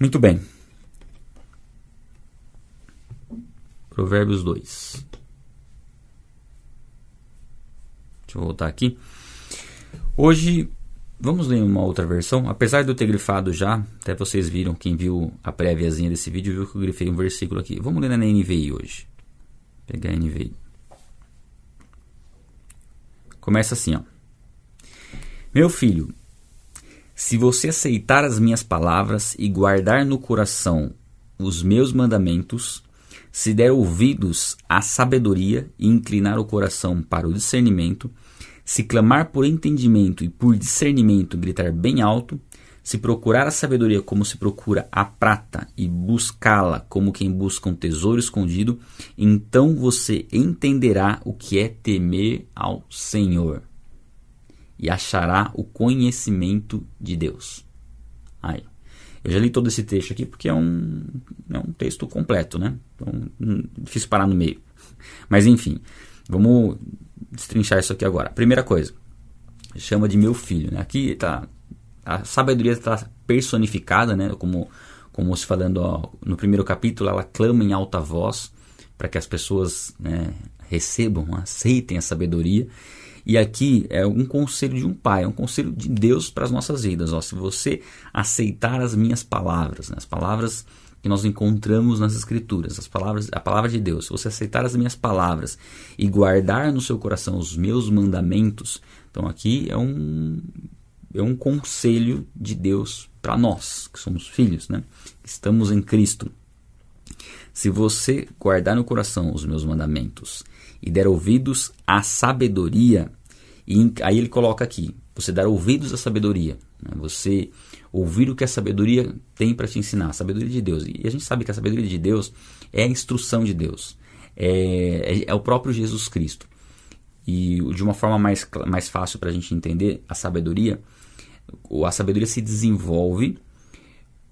Muito bem. Provérbios 2. Deixa eu voltar aqui. Hoje vamos ler uma outra versão. Apesar de eu ter grifado já, até vocês viram, quem viu a préviazinha desse vídeo viu que eu grifei um versículo aqui. Vamos ler na NVI hoje. Vou pegar a NVI. Começa assim, ó. Meu filho, se você aceitar as minhas palavras e guardar no coração os meus mandamentos, se der ouvidos à sabedoria e inclinar o coração para o discernimento, se clamar por entendimento e por discernimento gritar bem alto, se procurar a sabedoria como se procura a prata e buscá-la como quem busca um tesouro escondido, então você entenderá o que é temer ao Senhor e achará o conhecimento de Deus. Aí. Eu já li todo esse texto aqui porque é um, é um texto completo, né? Então, hum, difícil parar no meio. Mas enfim, vamos destrinchar isso aqui agora. Primeira coisa, chama de meu filho. Né? Aqui tá, a sabedoria está personificada, né? Como, como se falando ó, no primeiro capítulo, ela clama em alta voz para que as pessoas né, recebam, aceitem a sabedoria. E aqui é um conselho de um pai, é um conselho de Deus para as nossas vidas. Ó, se você aceitar as minhas palavras, né, as palavras que nós encontramos nas Escrituras, as palavras, a palavra de Deus, se você aceitar as minhas palavras e guardar no seu coração os meus mandamentos, então aqui é um, é um conselho de Deus para nós, que somos filhos, né? estamos em Cristo. Se você guardar no coração os meus mandamentos e der ouvidos à sabedoria. E aí ele coloca aqui: você dar ouvidos à sabedoria. Né? Você ouvir o que a sabedoria tem para te ensinar, a sabedoria de Deus. E a gente sabe que a sabedoria de Deus é a instrução de Deus, é, é, é o próprio Jesus Cristo. E de uma forma mais, mais fácil para a gente entender a sabedoria, a sabedoria se desenvolve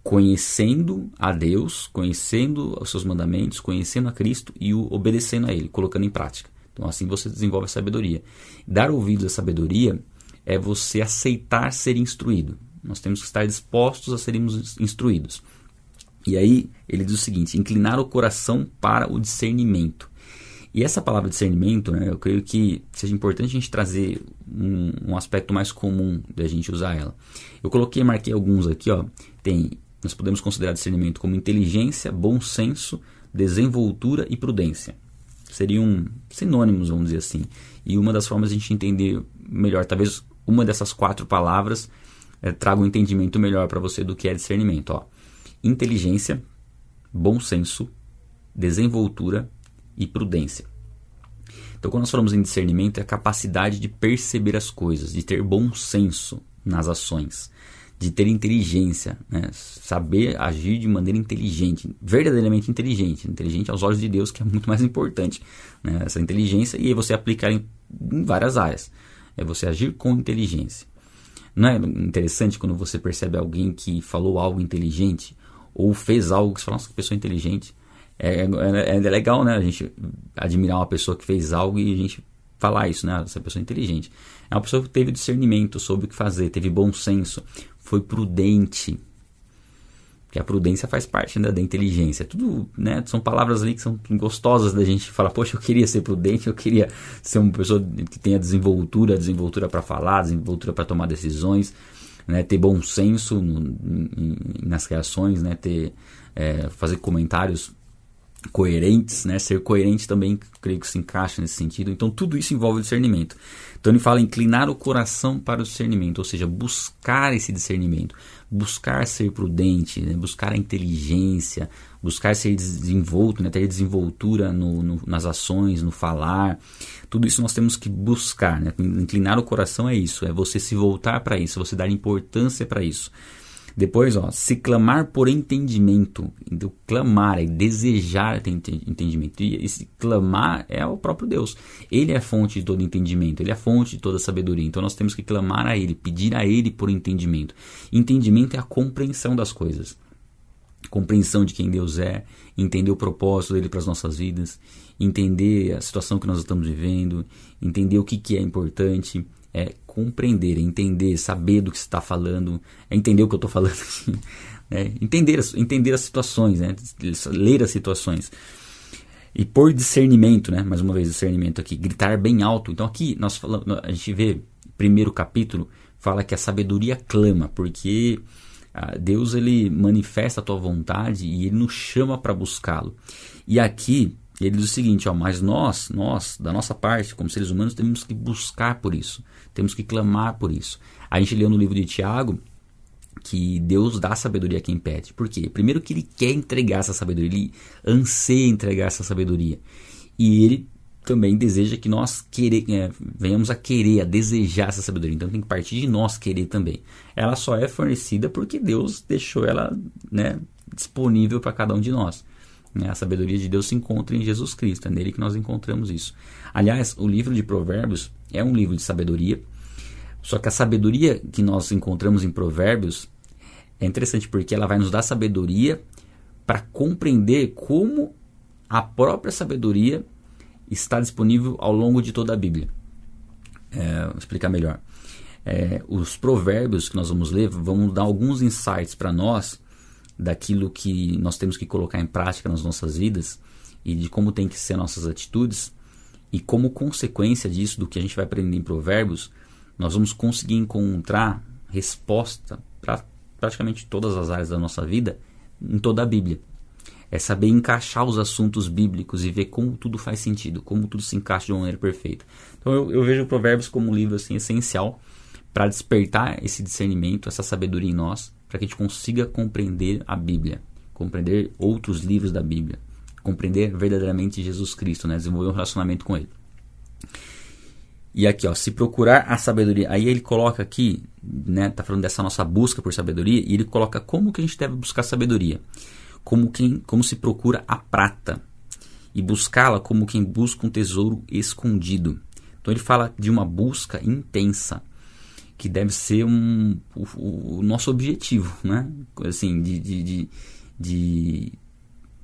conhecendo a Deus, conhecendo os seus mandamentos, conhecendo a Cristo e o obedecendo a Ele, colocando em prática. Então assim você desenvolve a sabedoria. Dar ouvidos à sabedoria é você aceitar ser instruído. Nós temos que estar dispostos a sermos instruídos. E aí ele diz o seguinte: inclinar o coração para o discernimento. E essa palavra discernimento, né, eu creio que seja importante a gente trazer um, um aspecto mais comum da gente usar ela. Eu coloquei, marquei alguns aqui, ó. Tem nós podemos considerar discernimento como inteligência, bom senso, desenvoltura e prudência. Seriam sinônimos, vamos dizer assim. E uma das formas de a gente entender melhor, talvez uma dessas quatro palavras é, traga um entendimento melhor para você do que é discernimento. Ó. Inteligência, bom senso, desenvoltura e prudência. Então, quando nós falamos em discernimento, é a capacidade de perceber as coisas, de ter bom senso nas ações de ter inteligência, né? saber agir de maneira inteligente, verdadeiramente inteligente, inteligente aos olhos de Deus, que é muito mais importante, né? essa inteligência, e você aplicar em, em várias áreas, é você agir com inteligência. Não é interessante quando você percebe alguém que falou algo inteligente ou fez algo que você fala, nossa, que pessoa inteligente. É, é, é, legal, né? A gente admirar uma pessoa que fez algo e a gente falar isso, né? Essa pessoa é inteligente. É uma pessoa que teve discernimento, soube o que fazer, teve bom senso, foi prudente. Porque a prudência faz parte né, da inteligência. Tudo, né, são palavras ali que são gostosas da gente falar, poxa, eu queria ser prudente, eu queria ser uma pessoa que tenha desenvoltura, desenvoltura para falar, desenvoltura para tomar decisões, né, ter bom senso no, em, nas reações, né, ter, é, fazer comentários coerentes, né? Ser coerente também, creio que se encaixa nesse sentido. Então, tudo isso envolve discernimento. Então, ele fala inclinar o coração para o discernimento, ou seja, buscar esse discernimento, buscar ser prudente, né? buscar a inteligência, buscar ser desenvolto, né? ter desenvoltura no, no, nas ações, no falar. Tudo isso nós temos que buscar. Né? Inclinar o coração é isso, é você se voltar para isso, você dar importância para isso. Depois, ó, se clamar por entendimento. Então, clamar é desejar ter entendimento. E esse clamar é o próprio Deus. Ele é a fonte de todo entendimento, ele é a fonte de toda sabedoria. Então, nós temos que clamar a Ele, pedir a Ele por entendimento. Entendimento é a compreensão das coisas. Compreensão de quem Deus é, entender o propósito dele para as nossas vidas, entender a situação que nós estamos vivendo, entender o que, que é importante, é compreender, entender, saber do que está falando, entender o que eu estou falando. né? entender, as, entender as situações, né? ler as situações. E por discernimento, né? mais uma vez, discernimento aqui, gritar bem alto. Então aqui nós falamos, a gente vê, primeiro capítulo, fala que a sabedoria clama, porque ah, Deus ele manifesta a tua vontade e ele nos chama para buscá-lo. E aqui ele diz o seguinte, ó, mas nós, nós, da nossa parte, como seres humanos, temos que buscar por isso, temos que clamar por isso. A gente leu no livro de Tiago que Deus dá sabedoria a quem pede. Por quê? Primeiro que ele quer entregar essa sabedoria, ele anseia entregar essa sabedoria. E ele também deseja que nós querer, é, venhamos a querer, a desejar essa sabedoria. Então tem que partir de nós querer também. Ela só é fornecida porque Deus deixou ela né, disponível para cada um de nós. Né? A sabedoria de Deus se encontra em Jesus Cristo, é nele que nós encontramos isso. Aliás, o livro de Provérbios é um livro de sabedoria, só que a sabedoria que nós encontramos em Provérbios é interessante porque ela vai nos dar sabedoria para compreender como a própria sabedoria está disponível ao longo de toda a Bíblia. É, vou explicar melhor. É, os provérbios que nós vamos ler vão dar alguns insights para nós daquilo que nós temos que colocar em prática nas nossas vidas e de como tem que ser nossas atitudes e como consequência disso do que a gente vai aprender em provérbios nós vamos conseguir encontrar resposta para praticamente todas as áreas da nossa vida em toda a Bíblia é saber encaixar os assuntos bíblicos e ver como tudo faz sentido, como tudo se encaixa de uma maneira perfeita. Então eu, eu vejo Provérbios como um livro assim essencial para despertar esse discernimento, essa sabedoria em nós, para que a gente consiga compreender a Bíblia, compreender outros livros da Bíblia, compreender verdadeiramente Jesus Cristo, né? desenvolver um relacionamento com Ele. E aqui, ó, se procurar a sabedoria, aí ele coloca aqui, né, tá falando dessa nossa busca por sabedoria, e ele coloca como que a gente deve buscar sabedoria como quem como se procura a prata e buscá-la como quem busca um tesouro escondido. Então ele fala de uma busca intensa que deve ser um, o, o nosso objetivo, né? Assim, de, de, de, de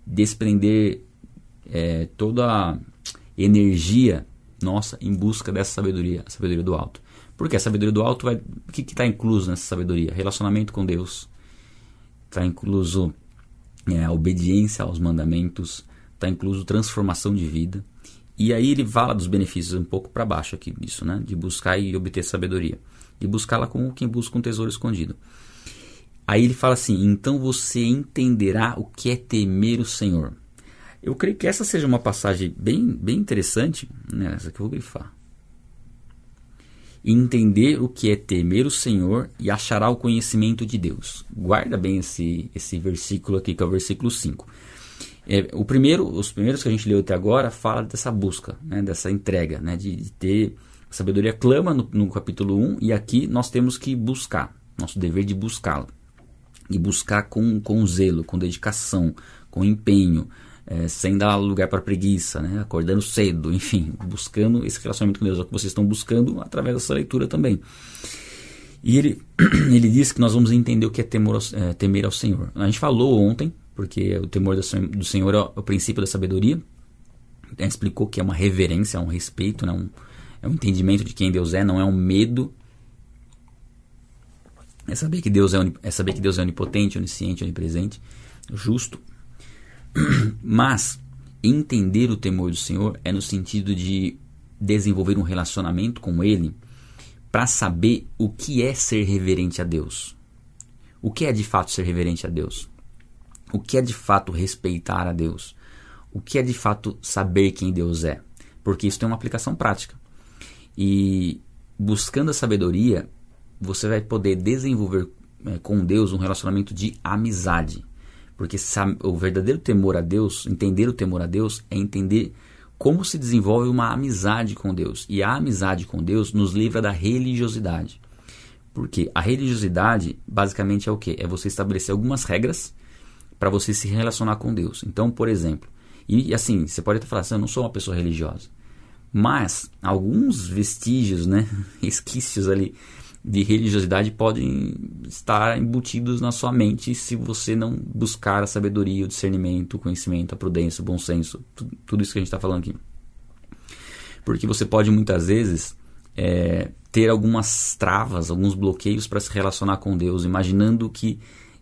desprender é, toda a energia nossa em busca dessa sabedoria, a sabedoria do alto. Porque a sabedoria do alto vai. O que está incluso nessa sabedoria? Relacionamento com Deus. Está incluso é, obediência aos mandamentos, está incluso transformação de vida. E aí ele fala dos benefícios um pouco para baixo aqui disso, né? De buscar e obter sabedoria. E buscá-la como quem busca um tesouro escondido. Aí ele fala assim: então você entenderá o que é temer o Senhor. Eu creio que essa seja uma passagem bem, bem interessante. Né? Essa que eu vou grifar entender o que é temer o Senhor e achará o conhecimento de Deus. Guarda bem esse, esse versículo aqui, que é o versículo 5. É, o primeiro, os primeiros que a gente leu até agora fala dessa busca, né, dessa entrega, né, de, de ter sabedoria clama no, no capítulo 1 e aqui nós temos que buscar, nosso dever de buscá-la. E buscar com, com zelo, com dedicação, com empenho, é, sem dar lugar para preguiça, né? acordando cedo, enfim, buscando esse relacionamento com Deus, é o que vocês estão buscando através dessa leitura também. E ele, ele diz que nós vamos entender o que é, temor ao, é, temer ao Senhor. A gente falou ontem, porque o temor do Senhor é o princípio da sabedoria. Explicou que é uma reverência, é um respeito, né? um, é um entendimento de quem Deus é, não é um medo. É saber que Deus é, é saber que Deus é onipotente, onisciente, onipresente, justo, mas entender o temor do Senhor é no sentido de desenvolver um relacionamento com Ele para saber o que é ser reverente a Deus. O que é de fato ser reverente a Deus? O que é de fato respeitar a Deus? O que é de fato saber quem Deus é? Porque isso tem uma aplicação prática. E buscando a sabedoria, você vai poder desenvolver é, com Deus um relacionamento de amizade. Porque o verdadeiro temor a Deus, entender o temor a Deus, é entender como se desenvolve uma amizade com Deus. E a amizade com Deus nos livra da religiosidade. Porque a religiosidade basicamente é o que? É você estabelecer algumas regras para você se relacionar com Deus. Então, por exemplo, e assim, você pode até falar assim, eu não sou uma pessoa religiosa. Mas alguns vestígios, né, resquícios ali de religiosidade podem estar embutidos na sua mente se você não buscar a sabedoria, o discernimento, o conhecimento, a prudência, o bom senso, tudo, isso que a gente está falando aqui. Porque você pode muitas vezes é, ter algumas travas, alguns bloqueios para se relacionar com Deus, imaginando que,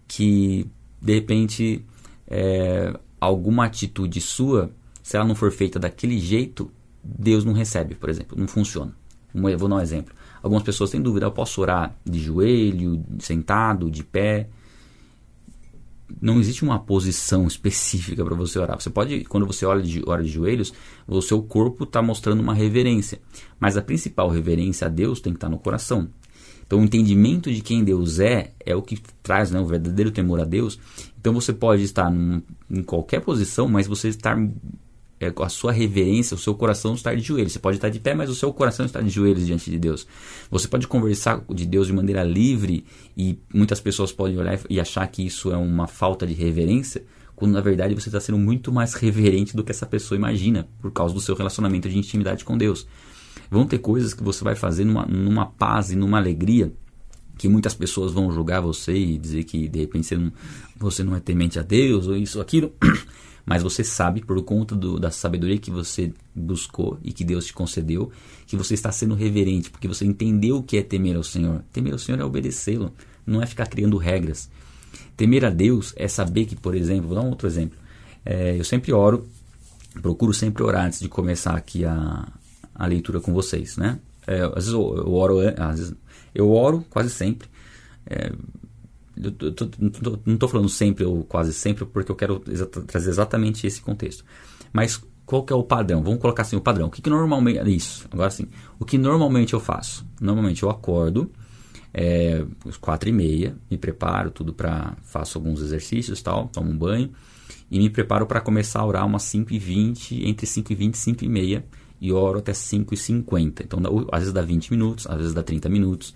que de repente é, alguma atitude sua, se ela não for feita daquele jeito, Deus não recebe, por exemplo, não funciona. Vou dar um exemplo. Algumas pessoas têm dúvida, eu posso orar de joelho, sentado, de pé? Não existe uma posição específica para você orar. Você pode, quando você olha de, ora de joelhos, o seu corpo está mostrando uma reverência. Mas a principal reverência a Deus tem que estar tá no coração. Então, o entendimento de quem Deus é é o que traz né, o verdadeiro temor a Deus. Então, você pode estar num, em qualquer posição, mas você estar é, a sua reverência, o seu coração estar de joelhos. Você pode estar de pé, mas o seu coração está de joelhos diante de Deus. Você pode conversar de Deus de maneira livre e muitas pessoas podem olhar e achar que isso é uma falta de reverência, quando na verdade você está sendo muito mais reverente do que essa pessoa imagina, por causa do seu relacionamento de intimidade com Deus. Vão ter coisas que você vai fazer numa, numa paz e numa alegria que muitas pessoas vão julgar você e dizer que de repente você não, você não é temente a Deus ou isso ou aquilo. mas você sabe, por conta do, da sabedoria que você buscou e que Deus te concedeu, que você está sendo reverente, porque você entendeu o que é temer ao Senhor. Temer ao Senhor é obedecê-lo, não é ficar criando regras. Temer a Deus é saber que, por exemplo, vou dar um outro exemplo. É, eu sempre oro, procuro sempre orar antes de começar aqui a, a leitura com vocês, né? É, às vezes eu, eu oro, vezes eu oro quase sempre. É, eu não estou falando sempre ou quase sempre porque eu quero trazer exatamente esse contexto. Mas qual que é o padrão? Vamos colocar assim o padrão. O que, que normalmente isso? Agora sim, o que normalmente eu faço? Normalmente eu acordo é, às quatro e meia, me preparo tudo para faço alguns exercícios tal, tomo um banho e me preparo para começar a orar umas 5 e 20, entre 5 e 20 e 5 e meia e oro até 5 e 50. Então às vezes dá 20 minutos, às vezes dá 30 minutos.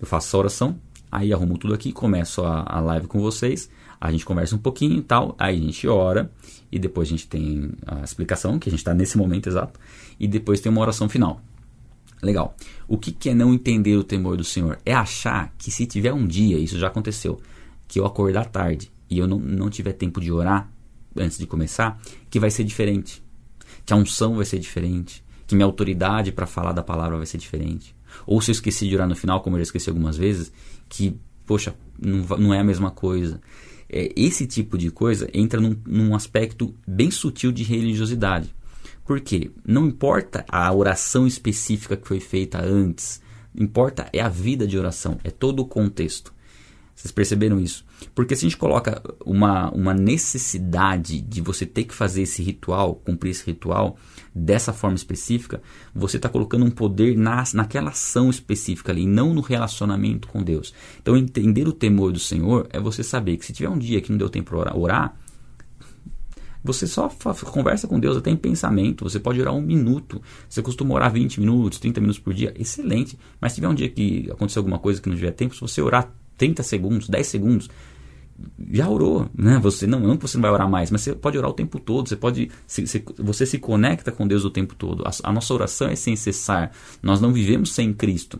Eu faço essa oração, Aí arrumo tudo aqui, começo a, a live com vocês, a gente conversa um pouquinho e tal, aí a gente ora, e depois a gente tem a explicação, que a gente está nesse momento exato, e depois tem uma oração final. Legal. O que, que é não entender o temor do Senhor? É achar que se tiver um dia, isso já aconteceu, que eu acordar tarde e eu não, não tiver tempo de orar antes de começar, que vai ser diferente. Que a unção vai ser diferente. Que minha autoridade para falar da palavra vai ser diferente. Ou se eu esqueci de orar no final, como eu já esqueci algumas vezes, que, poxa, não, não é a mesma coisa. É, esse tipo de coisa entra num, num aspecto bem sutil de religiosidade. Por quê? Não importa a oração específica que foi feita antes, importa é a vida de oração, é todo o contexto. Vocês perceberam isso? Porque se a gente coloca uma, uma necessidade de você ter que fazer esse ritual, cumprir esse ritual dessa forma específica, você está colocando um poder na, naquela ação específica ali, não no relacionamento com Deus. Então, entender o temor do Senhor é você saber que se tiver um dia que não deu tempo para orar, você só conversa com Deus até em pensamento. Você pode orar um minuto. Você costuma orar 20 minutos, 30 minutos por dia. Excelente. Mas se tiver um dia que aconteceu alguma coisa que não tiver tempo, se você orar 30 segundos, 10 segundos, já orou, né? Você não, não que você não vai orar mais, mas você pode orar o tempo todo. Você pode, se, se, você se conecta com Deus o tempo todo. A, a, nossa oração é sem cessar. Nós não vivemos sem Cristo.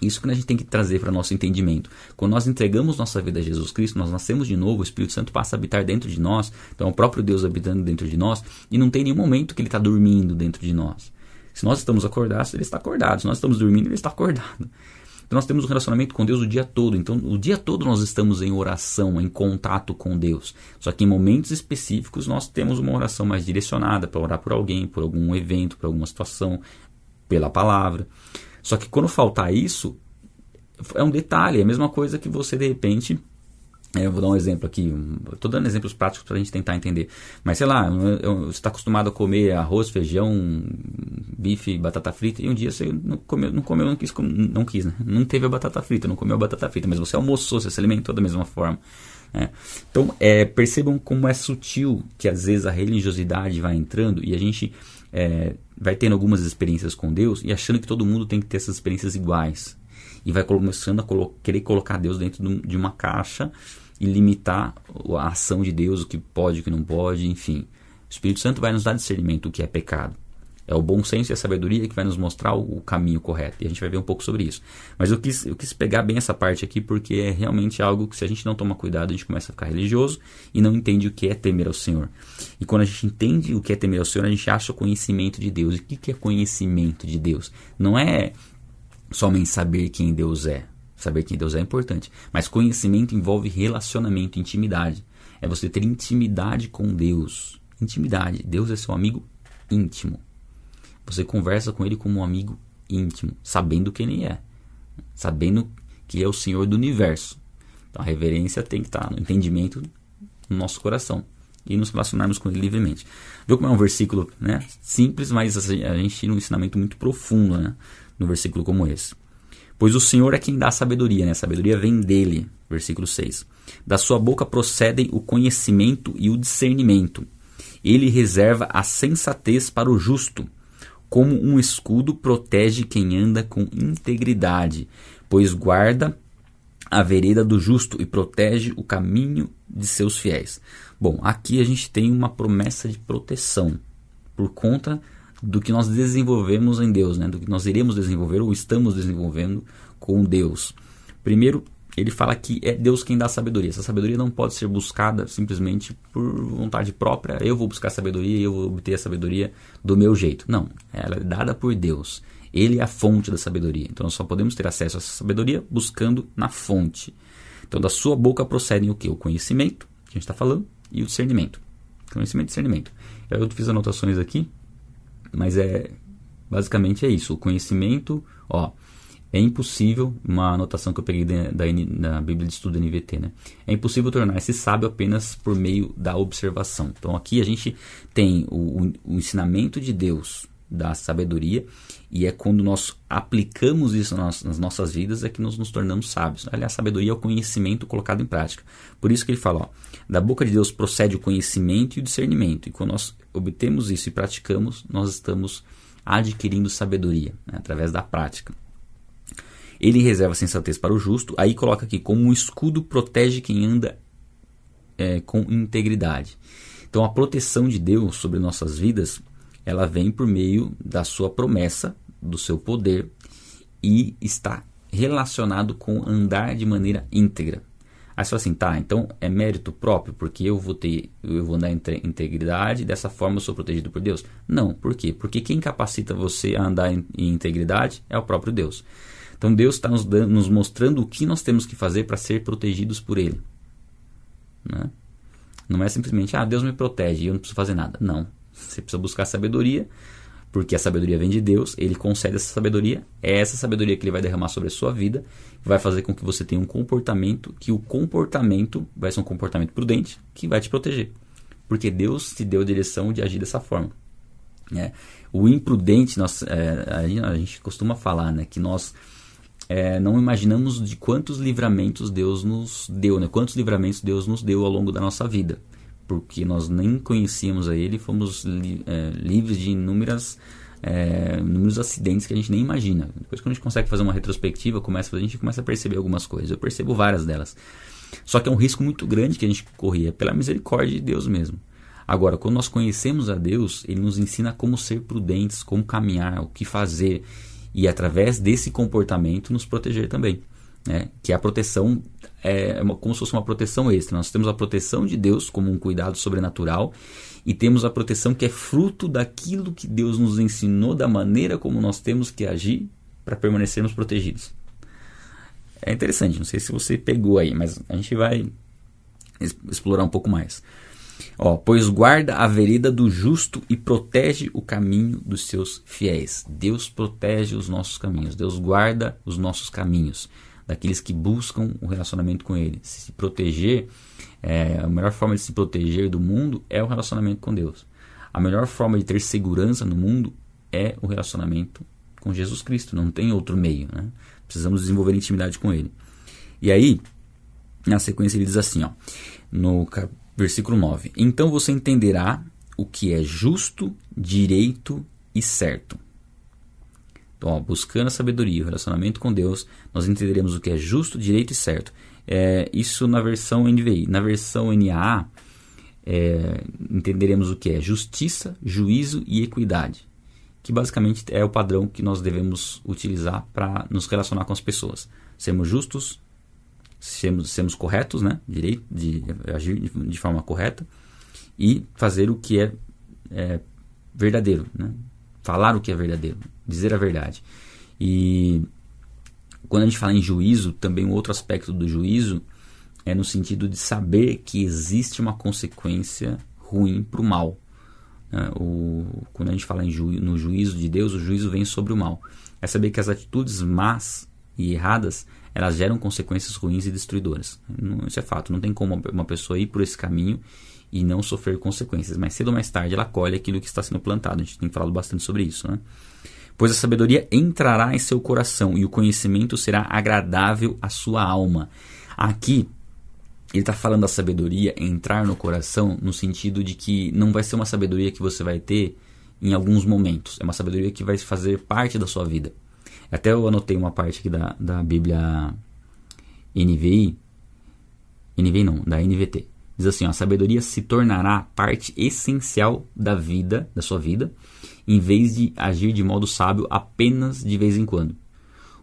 Isso que a gente tem que trazer para nosso entendimento. Quando nós entregamos nossa vida a Jesus Cristo, nós nascemos de novo, o Espírito Santo passa a habitar dentro de nós. Então é o próprio Deus habitando dentro de nós e não tem nenhum momento que Ele está dormindo dentro de nós. Se nós estamos acordados, Ele está acordado. Se nós estamos dormindo, Ele está acordado. Então nós temos um relacionamento com Deus o dia todo. Então o dia todo nós estamos em oração, em contato com Deus. Só que em momentos específicos nós temos uma oração mais direcionada para orar por alguém, por algum evento, por alguma situação, pela palavra. Só que quando faltar isso, é um detalhe, é a mesma coisa que você de repente eu vou dar um exemplo aqui, estou dando exemplos práticos para a gente tentar entender. Mas sei lá, você está acostumado a comer arroz, feijão, bife, batata frita, e um dia você não comeu, não, comeu, não quis, não quis, né? Não teve a batata frita, não comeu a batata frita, mas você almoçou, você se alimentou da mesma forma. Né? Então, é, percebam como é sutil que às vezes a religiosidade vai entrando e a gente é, vai tendo algumas experiências com Deus e achando que todo mundo tem que ter essas experiências iguais. E vai começando a colo querer colocar Deus dentro de uma caixa e limitar a ação de Deus, o que pode, o que não pode, enfim. O Espírito Santo vai nos dar discernimento do que é pecado. É o bom senso e a sabedoria que vai nos mostrar o caminho correto. E a gente vai ver um pouco sobre isso. Mas eu quis, eu quis pegar bem essa parte aqui porque é realmente algo que, se a gente não toma cuidado, a gente começa a ficar religioso e não entende o que é temer ao Senhor. E quando a gente entende o que é temer ao Senhor, a gente acha o conhecimento de Deus. E o que é conhecimento de Deus? Não é somente saber quem Deus é Saber quem Deus é importante. Mas conhecimento envolve relacionamento, intimidade. É você ter intimidade com Deus. Intimidade. Deus é seu amigo íntimo. Você conversa com ele como um amigo íntimo, sabendo quem ele é. Sabendo que ele é o Senhor do universo. Então a reverência tem que estar no entendimento no nosso coração e nos relacionarmos com ele livremente. Viu como é um versículo né, simples, mas assim, a gente tira um ensinamento muito profundo né, no versículo como esse. Pois o Senhor é quem dá a sabedoria, né? a sabedoria vem dele. Versículo 6. Da sua boca procedem o conhecimento e o discernimento. Ele reserva a sensatez para o justo. Como um escudo protege quem anda com integridade, pois guarda a vereda do justo e protege o caminho de seus fiéis. Bom, aqui a gente tem uma promessa de proteção por conta do que nós desenvolvemos em Deus, né? do que nós iremos desenvolver ou estamos desenvolvendo com Deus. Primeiro, ele fala que é Deus quem dá sabedoria. Essa sabedoria não pode ser buscada simplesmente por vontade própria. Eu vou buscar sabedoria e eu vou obter a sabedoria do meu jeito. Não, ela é dada por Deus. Ele é a fonte da sabedoria. Então nós só podemos ter acesso a essa sabedoria buscando na fonte. Então da sua boca procedem o que? O conhecimento, que a gente está falando, e o discernimento. Conhecimento e discernimento. Eu fiz anotações aqui, mas é basicamente é isso. O conhecimento, ó, é impossível, uma anotação que eu peguei da, da, da Bíblia de Estudo NVT, né? É impossível tornar-se sábio apenas por meio da observação. Então aqui a gente tem o, o, o ensinamento de Deus da sabedoria e é quando nós aplicamos isso nas, nas, nossas vidas é que nós nos tornamos sábios. Aliás, sabedoria é o conhecimento colocado em prática. Por isso que ele fala, ó, da boca de Deus procede o conhecimento e o discernimento. E quando nós obtemos isso e praticamos, nós estamos adquirindo sabedoria né, através da prática. Ele reserva sensatez para o justo. Aí coloca aqui, como um escudo protege quem anda é, com integridade. Então a proteção de Deus sobre nossas vidas, ela vem por meio da sua promessa, do seu poder e está relacionado com andar de maneira íntegra. Aí você fala assim, tá, então é mérito próprio, porque eu vou ter, eu vou em integridade, dessa forma eu sou protegido por Deus? Não, por quê? Porque quem capacita você a andar em, em integridade é o próprio Deus. Então Deus está nos, nos, mostrando o que nós temos que fazer para ser protegidos por Ele. Né? Não é simplesmente, ah, Deus me protege e eu não preciso fazer nada. Não. Você precisa buscar sabedoria, porque a sabedoria vem de Deus, Ele concede essa sabedoria, é essa sabedoria que Ele vai derramar sobre a sua vida, vai fazer com que você tenha um comportamento, que o comportamento vai ser um comportamento prudente, que vai te proteger. Porque Deus te deu a direção de agir dessa forma. Né? O imprudente, nós, é, a gente costuma falar né, que nós é, não imaginamos de quantos livramentos Deus nos deu, né? quantos livramentos Deus nos deu ao longo da nossa vida. Porque nós nem conhecíamos a Ele, fomos li, é, livres de inúmeras, é, inúmeros acidentes que a gente nem imagina. Depois que a gente consegue fazer uma retrospectiva, começa, a gente começa a perceber algumas coisas. Eu percebo várias delas. Só que é um risco muito grande que a gente corria, pela misericórdia de Deus mesmo. Agora, quando nós conhecemos a Deus, Ele nos ensina como ser prudentes, como caminhar, o que fazer e através desse comportamento nos proteger também. Né? Que a proteção é, é uma, como se fosse uma proteção extra. Nós temos a proteção de Deus como um cuidado sobrenatural e temos a proteção que é fruto daquilo que Deus nos ensinou, da maneira como nós temos que agir para permanecermos protegidos. É interessante, não sei se você pegou aí, mas a gente vai explorar um pouco mais. Ó, pois guarda a vereda do justo e protege o caminho dos seus fiéis. Deus protege os nossos caminhos, Deus guarda os nossos caminhos, daqueles que buscam o relacionamento com Ele. Se proteger, é, a melhor forma de se proteger do mundo é o relacionamento com Deus. A melhor forma de ter segurança no mundo é o relacionamento com Jesus Cristo, não tem outro meio. Né? Precisamos desenvolver intimidade com Ele. E aí, na sequência, ele diz assim: ó, no Versículo 9: Então você entenderá o que é justo, direito e certo. Buscando a sabedoria, o relacionamento com Deus, nós entenderemos o que é justo, direito e certo. É, isso na versão NVI. Na versão NAA, é, entenderemos o que é justiça, juízo e equidade, que basicamente é o padrão que nós devemos utilizar para nos relacionar com as pessoas. Sermos justos, sermos, sermos corretos, né? Direito de agir de, de, forma correta e fazer o que é, é, verdadeiro, né? Falar o que é verdadeiro, dizer a verdade. E Quando a gente fala em juízo, também um outro aspecto do juízo é no sentido de saber que existe uma consequência ruim para o mal. Né? O, quando a gente fala ju, no juízo de Deus, o juízo vem sobre o mal. É saber que as atitudes más e erradas elas geram consequências ruins e destruidoras. Isso é fato. Não tem como uma pessoa ir por esse caminho e não sofrer consequências. Mas cedo ou mais tarde ela colhe aquilo que está sendo plantado. A gente tem falado bastante sobre isso. Né? Pois a sabedoria entrará em seu coração e o conhecimento será agradável à sua alma. Aqui ele está falando da sabedoria entrar no coração no sentido de que não vai ser uma sabedoria que você vai ter em alguns momentos. É uma sabedoria que vai fazer parte da sua vida. Até eu anotei uma parte aqui da, da Bíblia NVI. NVI não, da NVT. Diz assim: ó, a sabedoria se tornará parte essencial da vida, da sua vida, em vez de agir de modo sábio apenas de vez em quando.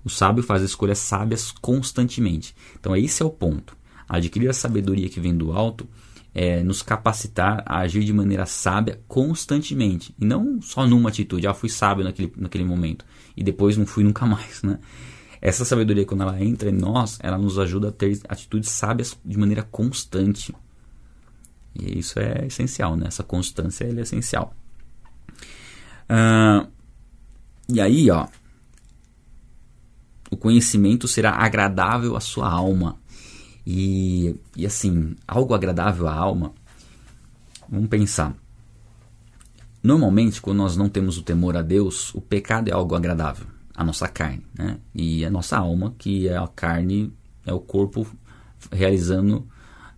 O sábio faz escolhas sábias constantemente. Então, esse é o ponto. Adquirir a sabedoria que vem do alto é nos capacitar a agir de maneira sábia constantemente. E não só numa atitude, ah, fui sábio naquele, naquele momento e depois não fui nunca mais, né? Essa sabedoria, quando ela entra em nós, ela nos ajuda a ter atitudes sábias de maneira constante. E isso é essencial, né? Essa constância é essencial. Uh, e aí, ó, o conhecimento será agradável à sua alma. E, e assim, algo agradável à alma, vamos pensar. Normalmente, quando nós não temos o temor a Deus, o pecado é algo agradável, a nossa carne, né? E a nossa alma, que é a carne, é o corpo realizando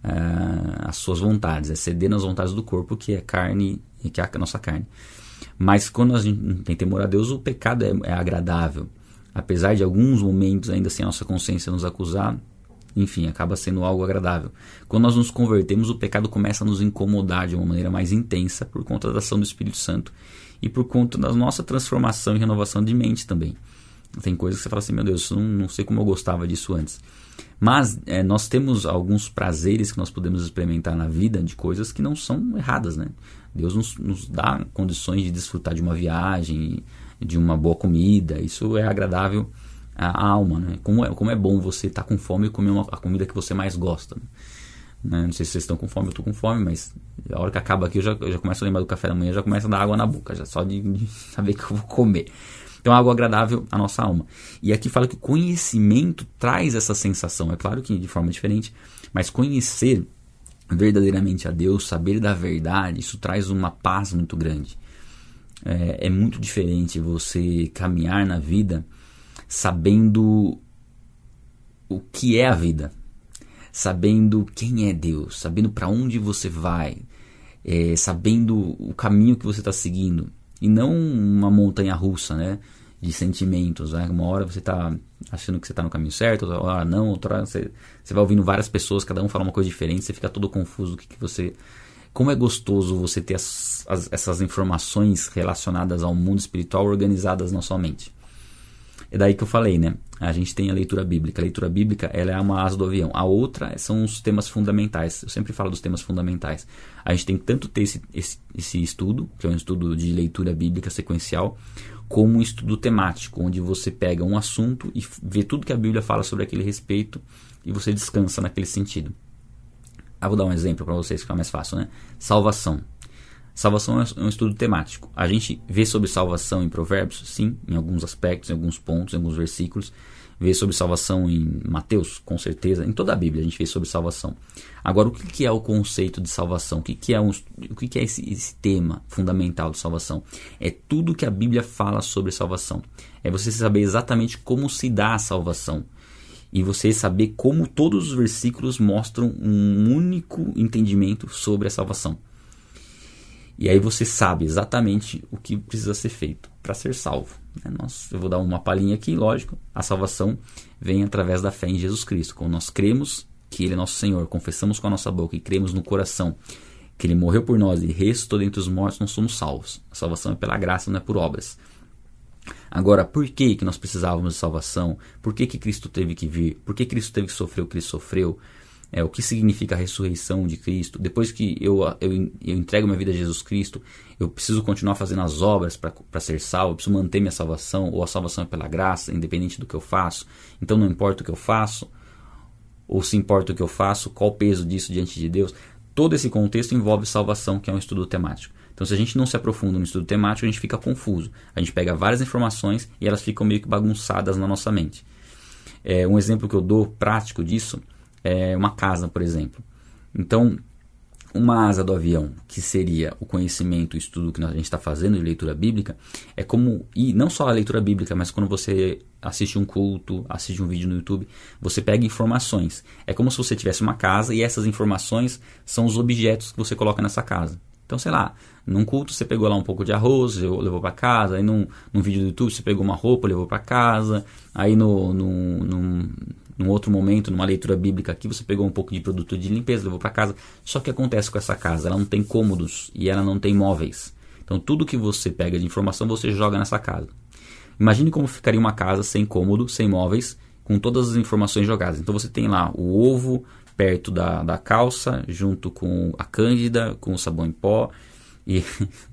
uh, as suas vontades, é ceder nas vontades do corpo, que é carne, que é a nossa carne. Mas quando a gente tem temor a Deus, o pecado é, é agradável. Apesar de alguns momentos ainda assim a nossa consciência nos acusar, enfim, acaba sendo algo agradável. Quando nós nos convertemos, o pecado começa a nos incomodar de uma maneira mais intensa por conta da ação do Espírito Santo e por conta da nossa transformação e renovação de mente também. Tem coisas que você fala assim, meu Deus, não, não sei como eu gostava disso antes. Mas é, nós temos alguns prazeres que nós podemos experimentar na vida de coisas que não são erradas, né? Deus nos, nos dá condições de desfrutar de uma viagem, de uma boa comida, isso é agradável a alma, né? Como é, como é bom você estar tá com fome e comer uma, a comida que você mais gosta. Né? né? Não sei se vocês estão com fome, eu estou com fome, mas a hora que acaba aqui eu já, eu já começo a lembrar do café da manhã, já começa a dar água na boca, já só de, de saber que eu vou comer. Então, algo agradável à nossa alma. E aqui fala que o conhecimento traz essa sensação. É claro que de forma diferente, mas conhecer verdadeiramente a Deus, saber da verdade, isso traz uma paz muito grande. É, é muito diferente você caminhar na vida sabendo o que é a vida, sabendo quem é Deus, sabendo para onde você vai, é, sabendo o caminho que você está seguindo e não uma montanha russa, né? De sentimentos, né? Uma hora você está achando que você está no caminho certo, outra hora não, outra hora você, você vai ouvindo várias pessoas, cada um fala uma coisa diferente, você fica todo confuso o que, que você como é gostoso você ter as, as, essas informações relacionadas ao mundo espiritual organizadas na sua mente. É daí que eu falei, né? A gente tem a leitura bíblica. A leitura bíblica ela é uma asa do avião. A outra são os temas fundamentais. Eu sempre falo dos temas fundamentais. A gente tem tanto ter esse, esse, esse estudo, que é um estudo de leitura bíblica sequencial, como um estudo temático, onde você pega um assunto e vê tudo que a Bíblia fala sobre aquele respeito e você descansa naquele sentido. Ah, vou dar um exemplo para vocês ficar mais fácil, né? Salvação. Salvação é um estudo temático. A gente vê sobre salvação em Provérbios, sim, em alguns aspectos, em alguns pontos, em alguns versículos. Vê sobre salvação em Mateus, com certeza. Em toda a Bíblia a gente vê sobre salvação. Agora, o que é o conceito de salvação? O que é, um, o que é esse, esse tema fundamental de salvação? É tudo que a Bíblia fala sobre salvação. É você saber exatamente como se dá a salvação e você saber como todos os versículos mostram um único entendimento sobre a salvação. E aí você sabe exatamente o que precisa ser feito para ser salvo. Né? Eu vou dar uma palhinha aqui, lógico. A salvação vem através da fé em Jesus Cristo. Quando nós cremos que Ele é nosso Senhor, confessamos com a nossa boca e cremos no coração que Ele morreu por nós e ressuscitou dentre os mortos, nós somos salvos. A salvação é pela graça, não é por obras. Agora, por que, que nós precisávamos de salvação? Por que, que Cristo teve que vir? Por que Cristo teve que sofrer o que Ele sofreu? É, o que significa a ressurreição de Cristo. Depois que eu, eu, eu entrego minha vida a Jesus Cristo, eu preciso continuar fazendo as obras para ser salvo, eu preciso manter minha salvação, ou a salvação é pela graça, independente do que eu faço. Então não importa o que eu faço, ou se importa o que eu faço, qual o peso disso diante de Deus. Todo esse contexto envolve salvação, que é um estudo temático. Então, se a gente não se aprofunda no estudo temático, a gente fica confuso. A gente pega várias informações e elas ficam meio que bagunçadas na nossa mente. É, um exemplo que eu dou prático disso é uma casa, por exemplo. Então, uma asa do avião, que seria o conhecimento, o estudo que a gente está fazendo de leitura bíblica, é como, e não só a leitura bíblica, mas quando você assiste um culto, assiste um vídeo no YouTube, você pega informações. É como se você tivesse uma casa e essas informações são os objetos que você coloca nessa casa. Então, sei lá, num culto você pegou lá um pouco de arroz, levou para casa, aí num, num vídeo do YouTube você pegou uma roupa, levou para casa, aí no, no, num, num outro momento, numa leitura bíblica aqui, você pegou um pouco de produto de limpeza, levou para casa. Só que acontece com essa casa, ela não tem cômodos e ela não tem móveis. Então tudo que você pega de informação você joga nessa casa. Imagine como ficaria uma casa sem cômodo, sem móveis, com todas as informações jogadas. Então você tem lá o ovo perto da, da calça, junto com a cândida, com o sabão em pó e,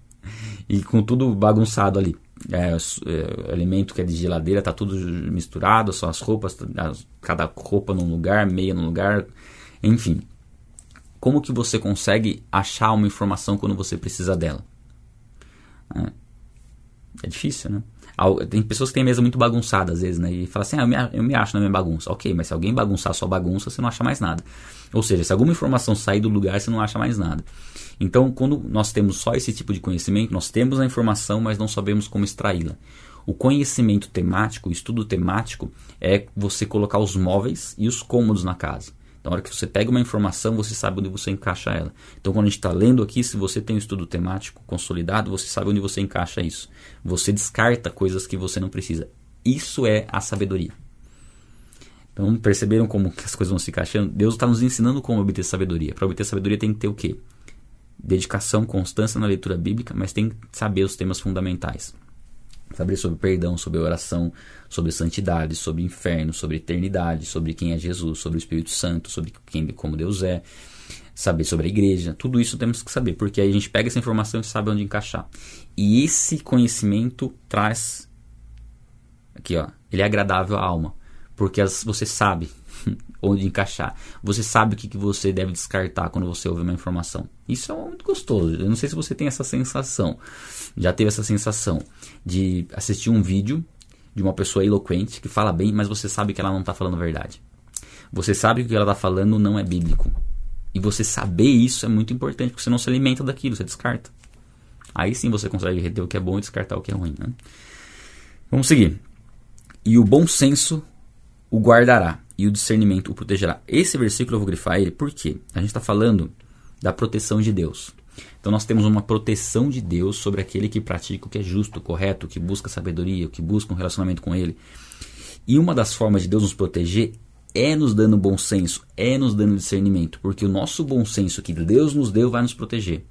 e com tudo bagunçado ali é, é, alimento que é de geladeira, tá tudo misturado, são as roupas, as, cada roupa num lugar, meia num lugar, enfim. Como que você consegue achar uma informação quando você precisa dela? É, é difícil, né? Tem pessoas que têm mesa muito bagunçada às vezes, né? E fala assim, ah, eu, me, eu me acho na minha bagunça. Ok, mas se alguém bagunçar a sua bagunça, você não acha mais nada. Ou seja, se alguma informação sair do lugar, você não acha mais nada. Então, quando nós temos só esse tipo de conhecimento, nós temos a informação, mas não sabemos como extraí-la. O conhecimento temático, o estudo temático, é você colocar os móveis e os cômodos na casa. Na hora que você pega uma informação, você sabe onde você encaixa ela. Então, quando a gente está lendo aqui, se você tem um estudo temático consolidado, você sabe onde você encaixa isso. Você descarta coisas que você não precisa. Isso é a sabedoria. Então, perceberam como as coisas vão se encaixando? Deus está nos ensinando como obter sabedoria. Para obter sabedoria, tem que ter o quê? dedicação, constância na leitura bíblica, mas tem que saber os temas fundamentais. Saber sobre perdão, sobre oração, sobre santidade, sobre inferno, sobre eternidade, sobre quem é Jesus, sobre o Espírito Santo, sobre quem, como Deus é, saber sobre a igreja. Tudo isso temos que saber, porque aí a gente pega essa informação e sabe onde encaixar. E esse conhecimento traz aqui, ó, ele é agradável à alma, porque as, você sabe onde encaixar. Você sabe o que, que você deve descartar quando você ouve uma informação. Isso é muito gostoso. Eu não sei se você tem essa sensação. Já teve essa sensação de assistir um vídeo de uma pessoa eloquente que fala bem, mas você sabe que ela não está falando a verdade. Você sabe que o que ela está falando não é bíblico. E você saber isso é muito importante, porque você não se alimenta daquilo, você descarta. Aí sim você consegue reter o que é bom e descartar o que é ruim. Né? Vamos seguir. E o bom senso o guardará e o discernimento o protegerá. Esse versículo eu vou grifar ele porque a gente está falando da proteção de Deus. Então nós temos uma proteção de Deus sobre aquele que pratica o que é justo, correto, que busca sabedoria, que busca um relacionamento com Ele. E uma das formas de Deus nos proteger é nos dando bom senso, é nos dando discernimento, porque o nosso bom senso que Deus nos deu vai nos proteger.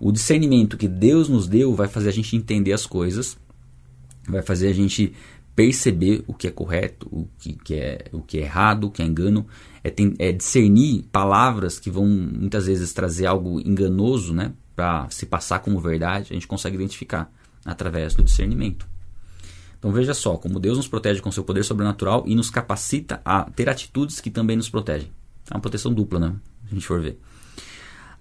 O discernimento que Deus nos deu vai fazer a gente entender as coisas, vai fazer a gente perceber o que é correto, o que, que, é, o que é errado, o que é engano, é, tem, é discernir palavras que vão muitas vezes trazer algo enganoso, né, para se passar como verdade, a gente consegue identificar através do discernimento. Então veja só como Deus nos protege com seu poder sobrenatural e nos capacita a ter atitudes que também nos protegem. É uma proteção dupla, né? Se a gente for ver.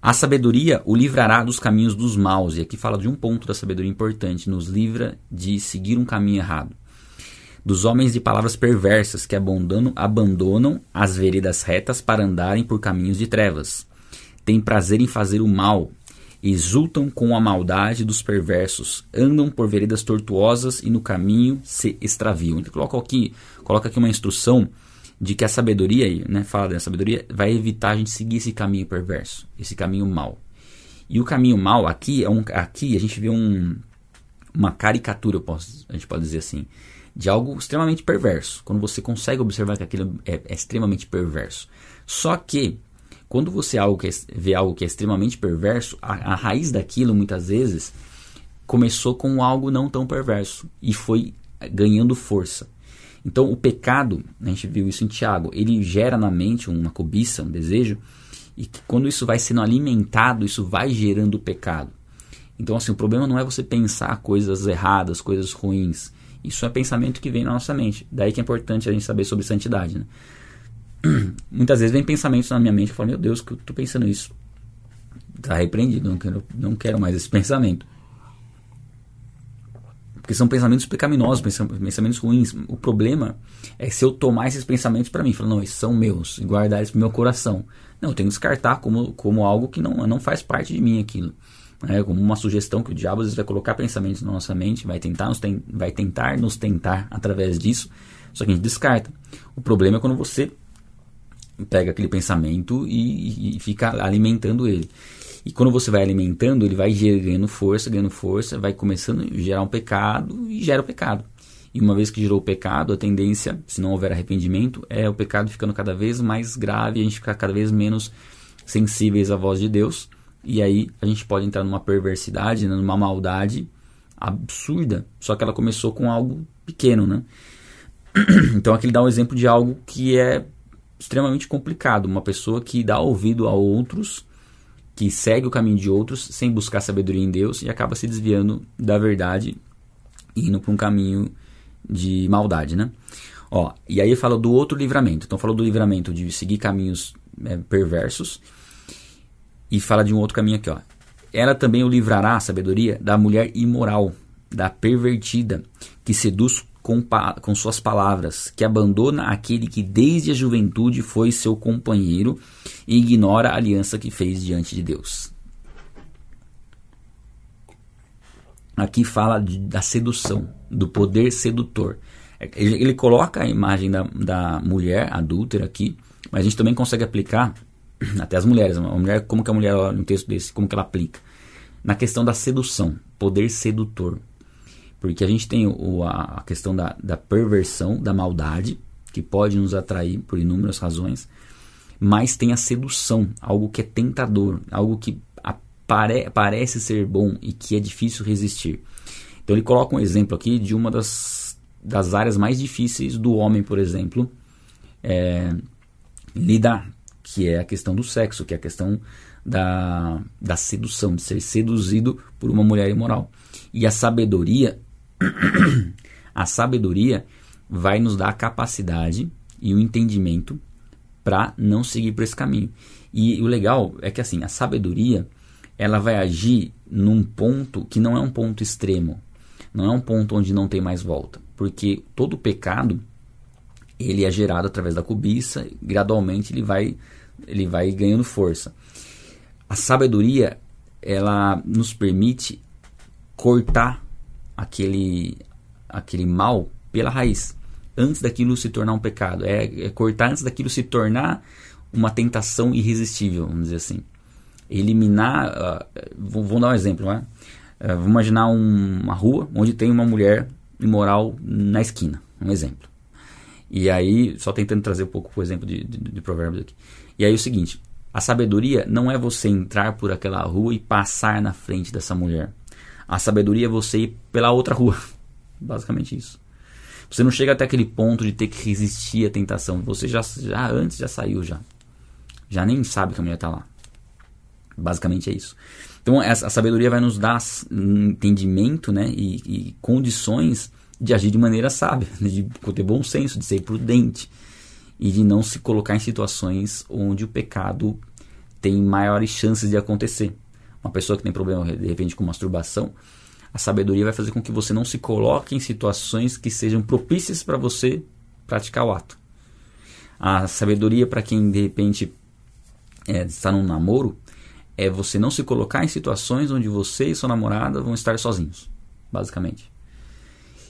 A sabedoria o livrará dos caminhos dos maus. E aqui fala de um ponto da sabedoria importante: nos livra de seguir um caminho errado dos homens de palavras perversas que abandonam, abandonam as veredas retas para andarem por caminhos de trevas. Têm prazer em fazer o mal, exultam com a maldade dos perversos, andam por veredas tortuosas e no caminho se extraviam. Então coloca aqui, coloca aqui uma instrução de que a sabedoria, né, fala da sabedoria, vai evitar a gente seguir esse caminho perverso, esse caminho mal. E o caminho mal aqui é um, aqui a gente vê um, uma caricatura, posso, a gente pode dizer assim, de algo extremamente perverso. Quando você consegue observar que aquilo é, é extremamente perverso. Só que, quando você algo que é, vê algo que é extremamente perverso, a, a raiz daquilo, muitas vezes, começou com algo não tão perverso e foi ganhando força. Então, o pecado, a gente viu isso em Tiago, ele gera na mente uma cobiça, um desejo, e que quando isso vai sendo alimentado, isso vai gerando pecado. Então, assim, o problema não é você pensar coisas erradas, coisas ruins. Isso é pensamento que vem na nossa mente. Daí que é importante a gente saber sobre santidade, né? Muitas vezes vem pensamentos na minha mente que falam, meu Deus, que eu estou pensando isso. Está repreendido, não quero, não quero mais esse pensamento. Porque são pensamentos pecaminosos, pensamentos ruins. O problema é se eu tomar esses pensamentos para mim, falar, não, esses são meus, e guardar eles pro meu coração. Não, eu tenho que descartar como, como algo que não, não faz parte de mim aquilo. É como uma sugestão que o diabo às vezes vai colocar pensamentos na nossa mente, vai tentar nos, ten, vai tentar nos tentar através disso, só que a gente descarta. O problema é quando você pega aquele pensamento e, e fica alimentando ele. E quando você vai alimentando, ele vai ganhando força, ganhando força, vai começando a gerar um pecado e gera o pecado. E uma vez que gerou o pecado, a tendência, se não houver arrependimento, é o pecado ficando cada vez mais grave, a gente ficar cada vez menos sensíveis à voz de Deus. E aí a gente pode entrar numa perversidade, né, numa maldade absurda. Só que ela começou com algo pequeno, né? Então aqui ele dá um exemplo de algo que é extremamente complicado. Uma pessoa que dá ouvido a outros que segue o caminho de outros sem buscar sabedoria em Deus e acaba se desviando da verdade e indo para um caminho de maldade, né? Ó, e aí fala do outro livramento. Então falou do livramento de seguir caminhos é, perversos e fala de um outro caminho aqui, ó. Ela também o livrará, a sabedoria, da mulher imoral, da pervertida, que seduz com, com suas palavras, que abandona aquele que desde a juventude foi seu companheiro e ignora a aliança que fez diante de Deus. Aqui fala de, da sedução, do poder sedutor. Ele, ele coloca a imagem da, da mulher adúltera aqui, mas a gente também consegue aplicar até as mulheres. Uma mulher, como que a mulher, no texto desse, como que ela aplica? Na questão da sedução, poder sedutor. Porque a gente tem o, a, questão da, da perversão, da maldade, que pode nos atrair por inúmeras razões, mas tem a sedução, algo que é tentador, algo que apare, parece ser bom e que é difícil resistir. Então ele coloca um exemplo aqui de uma das, das áreas mais difíceis do homem, por exemplo, é, lidar, que é a questão do sexo, que é a questão da, da sedução, de ser seduzido por uma mulher imoral. E a sabedoria a sabedoria vai nos dar a capacidade e o entendimento para não seguir por esse caminho. E o legal é que assim, a sabedoria, ela vai agir num ponto que não é um ponto extremo. Não é um ponto onde não tem mais volta, porque todo pecado ele é gerado através da cobiça, gradualmente ele vai ele vai ganhando força. A sabedoria, ela nos permite cortar aquele, aquele mal pela raiz, antes daquilo se tornar um pecado. É, é cortar antes daquilo se tornar uma tentação irresistível, vamos dizer assim. Eliminar. Uh, vamos dar um exemplo, né? Uh, vamos imaginar um, uma rua onde tem uma mulher imoral na esquina, um exemplo. E aí, só tentando trazer um pouco o exemplo de, de, de provérbios aqui. E aí o seguinte, a sabedoria não é você entrar por aquela rua e passar na frente dessa mulher. A sabedoria é você ir pela outra rua. Basicamente isso. Você não chega até aquele ponto de ter que resistir à tentação. Você já, já antes já saiu já. Já nem sabe que a mulher está lá. Basicamente é isso. Então a sabedoria vai nos dar entendimento né, e, e condições de agir de maneira sábia, de ter bom senso, de ser prudente e de não se colocar em situações onde o pecado tem maiores chances de acontecer uma pessoa que tem problema de repente com masturbação, a sabedoria vai fazer com que você não se coloque em situações que sejam propícias para você praticar o ato. A sabedoria para quem de repente é, está num namoro é você não se colocar em situações onde você e sua namorada vão estar sozinhos, basicamente.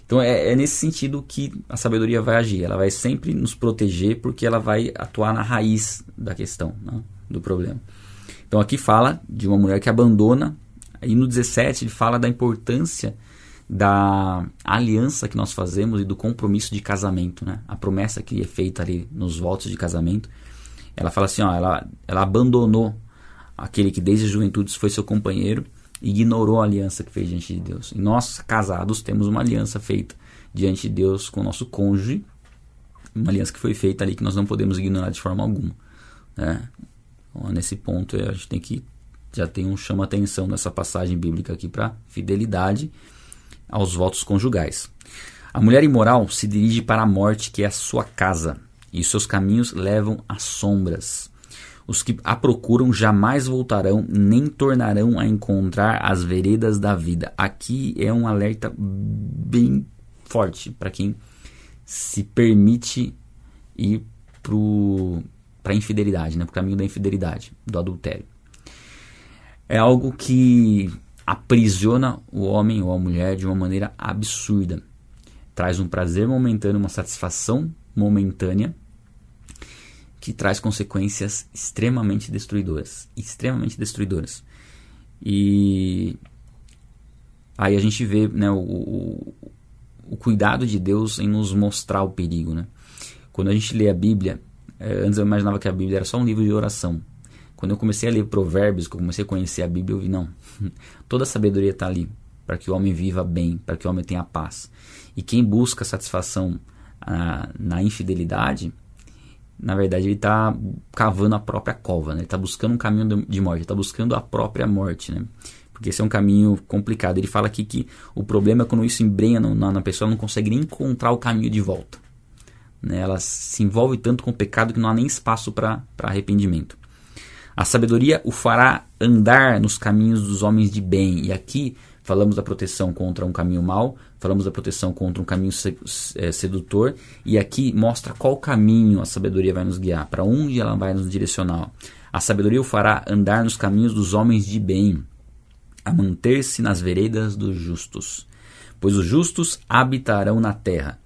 Então é, é, nesse sentido que a sabedoria vai agir. Ela vai sempre nos proteger porque ela vai atuar na raiz da questão, né, do problema. Então aqui fala de uma mulher que abandona, e no 17 ele fala da importância da aliança que nós fazemos e do compromisso de casamento, né? A promessa que é feita ali nos votos de casamento. Ela fala assim, ó, ela, ela abandonou aquele que desde a juventude foi seu companheiro ignorou a aliança que fez diante de Deus. E nós, casados, temos uma aliança feita diante de Deus com o nosso cônjuge, uma aliança que foi feita ali que nós não podemos ignorar de forma alguma. Né? Então, nesse ponto a gente tem que já tem um chama atenção nessa passagem bíblica aqui para fidelidade aos votos conjugais. A mulher imoral se dirige para a morte, que é a sua casa, e seus caminhos levam às sombras. Os que a procuram jamais voltarão, nem tornarão a encontrar as veredas da vida. Aqui é um alerta bem forte para quem se permite ir para a infidelidade, né? para o caminho da infidelidade, do adultério. É algo que aprisiona o homem ou a mulher de uma maneira absurda. Traz um prazer momentâneo, uma satisfação momentânea que traz consequências extremamente destruidoras, extremamente destruidoras. E aí a gente vê né, o, o, cuidado de Deus em nos mostrar o perigo. Né? Quando a gente lê a Bíblia, é, antes eu imaginava que a Bíblia era só um livro de oração. Quando eu comecei a ler Provérbios, que eu comecei a conhecer a Bíblia, eu vi, não, toda a sabedoria está ali, para que o homem viva bem, para que o homem tenha paz. E quem busca satisfação ah, na infidelidade, na verdade, ele está cavando a própria cova, né? ele está buscando um caminho de morte, está buscando a própria morte, né? porque esse é um caminho complicado. Ele fala aqui que o problema é quando isso embrenha na, na pessoa, ela não consegue nem encontrar o caminho de volta. Né? Ela se envolve tanto com o pecado que não há nem espaço para arrependimento. A sabedoria o fará andar nos caminhos dos homens de bem. E aqui falamos da proteção contra um caminho mau, falamos da proteção contra um caminho é, sedutor, e aqui mostra qual caminho a sabedoria vai nos guiar, para onde ela vai nos direcionar. A sabedoria o fará andar nos caminhos dos homens de bem, a manter-se nas veredas dos justos. Pois os justos habitarão na terra,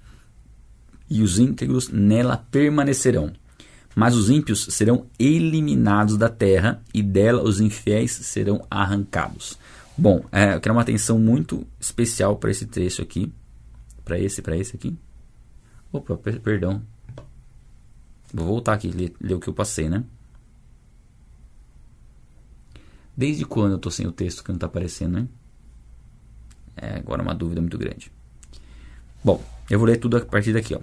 e os íntegros nela permanecerão. Mas os ímpios serão eliminados da terra, e dela os infiéis serão arrancados. Bom, é, eu quero uma atenção muito especial para esse trecho aqui. Para esse, para esse aqui. Opa, per perdão. Vou voltar aqui, ler, ler o que eu passei, né? Desde quando eu estou sem o texto que não está aparecendo, né? É agora uma dúvida muito grande. Bom, eu vou ler tudo a partir daqui, ó.